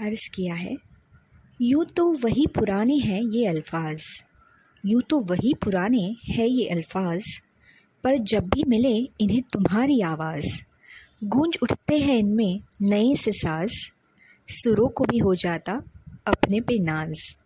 अर्ज़ किया है। यूँ तो वही पुराने हैं ये अल्फाज। यूँ तो वही पुराने हैं ये अल्फाज। पर जब भी मिले इन्हें तुम्हारी आवाज़। गूंज उठते हैं इनमें नए से साज सुरों को भी हो जाता अपने पे नाज